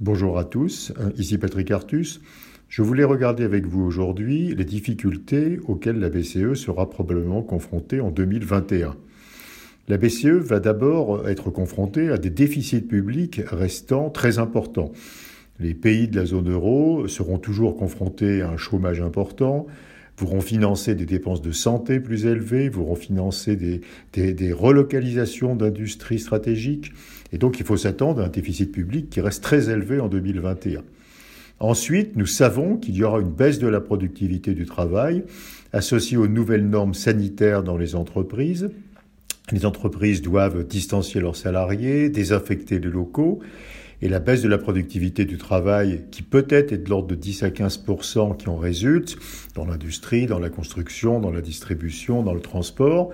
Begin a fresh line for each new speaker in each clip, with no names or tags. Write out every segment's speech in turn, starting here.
Bonjour à tous, ici Patrick Artus. Je voulais regarder avec vous aujourd'hui les difficultés auxquelles la BCE sera probablement confrontée en 2021. La BCE va d'abord être confrontée à des déficits publics restant très importants. Les pays de la zone euro seront toujours confrontés à un chômage important, voudront financer des dépenses de santé plus élevées, voudront financer des, des, relocalisations d'industries stratégiques. Et donc il faut s'attendre à un déficit public qui reste très élevé en 2021. Ensuite, nous savons qu'il y aura une baisse de la productivité du travail associée aux nouvelles normes sanitaires dans les entreprises. Les entreprises doivent distancier leurs salariés, désinfecter les locaux et la baisse de la productivité du travail, qui peut-être est de l'ordre de 10 à 15 qui en résulte, dans l'industrie, dans la construction, dans la distribution, dans le transport,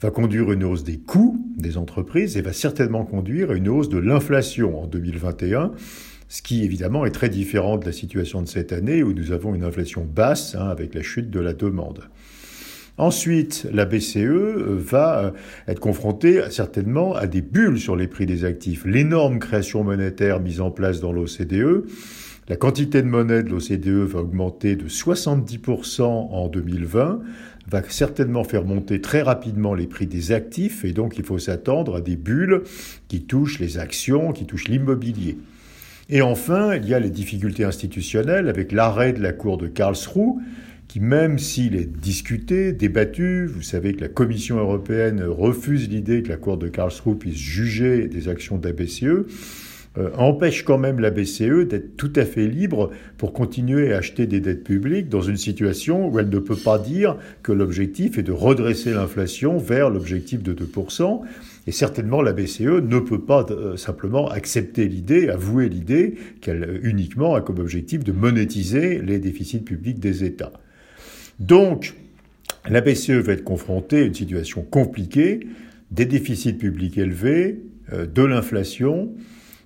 va conduire une hausse des coûts des entreprises et va certainement conduire à une hausse de l'inflation en 2021 ce qui évidemment est très différent de la situation de cette année où nous avons une inflation basse hein, avec la chute de la demande. Ensuite, la BCE euh, va euh, être confrontée certainement à des bulles sur les prix des actifs. L'énorme création monétaire mise en place dans l'OCDE, la quantité de monnaie de l'OCDE va augmenter de 70% en 2020, va certainement faire monter très rapidement les prix des actifs et donc il faut s'attendre à des bulles qui touchent les actions, qui touchent l'immobilier. Et enfin, il y a les difficultés institutionnelles avec l'arrêt de la Cour de Karlsruhe qui, même s'il est discuté, débattu, vous savez que la Commission européenne refuse l'idée que la Cour de Karlsruhe puisse juger des actions de la BCE, euh, empêche quand même la BCE d'être tout à fait libre pour continuer à acheter des dettes publiques dans une situation où elle ne peut pas dire que l'objectif est de redresser l'inflation vers l'objectif de 2%. Et certainement, la BCE ne peut pas euh, simplement accepter l'idée, avouer l'idée qu'elle uniquement a comme objectif de monétiser les déficits publics des États. Donc, la BCE va être confrontée à une situation compliquée, des déficits publics élevés, euh, de l'inflation,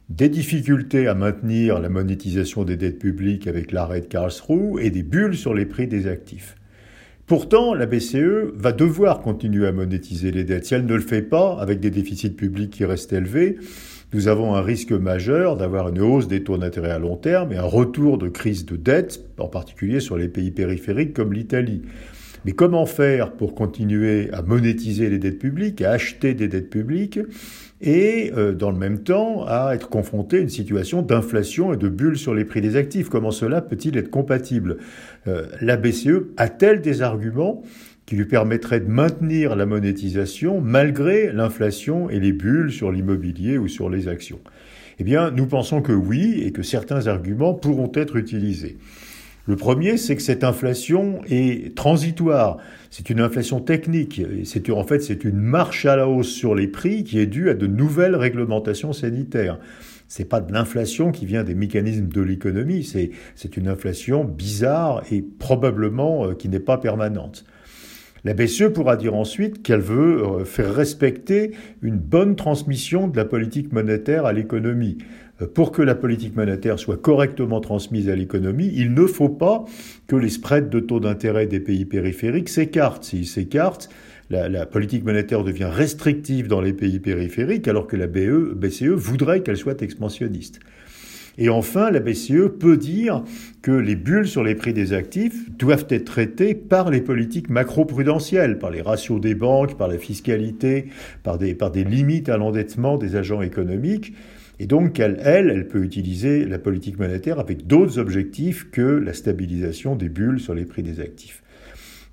des difficultés à maintenir la monétisation des dettes publiques avec l'arrêt de Karlsruhe et des bulles sur les prix des actifs. Pourtant, la BCE va devoir continuer à monétiser les dettes. Si elle ne le fait pas, avec des déficits publics qui restent élevés, nous avons un risque majeur d'avoir une hausse des taux d'intérêt à long terme et un retour de crise de dette, en particulier sur les pays périphériques comme l'Italie. Mais comment faire pour continuer à monétiser les dettes publiques, à acheter des dettes publiques et euh, dans le même temps à être confronté à une situation d'inflation et de bulle sur les prix des actifs? Comment cela peut-il être compatible? Euh, La BCE a-t-elle des arguments qui lui permettraient de maintenir la monétisation malgré l'inflation et les bulles sur l'immobilier ou sur les actions Eh bien, nous pensons que oui et que certains arguments pourront être utilisés. Le premier, c'est que cette inflation est transitoire. C'est une inflation technique. C'est en fait c'est une marche à la hausse sur les prix qui est due à de nouvelles réglementations sanitaires. C'est pas de l'inflation qui vient des mécanismes de l'économie. C'est c'est une inflation bizarre et probablement euh, qui n'est pas permanente. La BCE pourra dire ensuite qu'elle veut euh, faire respecter une bonne transmission de la politique monétaire à l'économie. Euh, pour que la politique monétaire soit correctement transmise à l'économie, il ne faut pas que les spreads de taux d'intérêt des pays périphériques s'écartent. S'ils s'écartent, la, politique monétaire devient restrictive dans les pays périphériques alors que la BCE e voudrait qu'elle soit expansionniste. Et enfin, la BCE peut dire que les bulles sur les prix des actifs doivent être traitées par les politiques macro-prudentielles, par les ratios des banques, par la fiscalité, par des, limites à l'endettement des agents économiques. Et donc, elle, elle, elle peut utiliser la politique monétaire avec d'autres objectifs que la stabilisation des bulles sur les prix des actifs.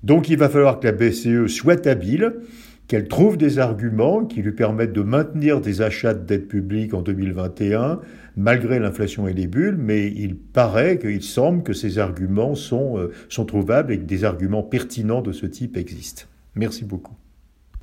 Donc, il va falloir que la BCE soit habile, qu'elle trouve des arguments qui lui permettent de maintenir des achats de dette publique en 2021, malgré l'inflation et les bulles, mais il paraît qu'il semble que ces arguments euh, sont trouvables et que des arguments pertinents de ce type existent. Merci beaucoup.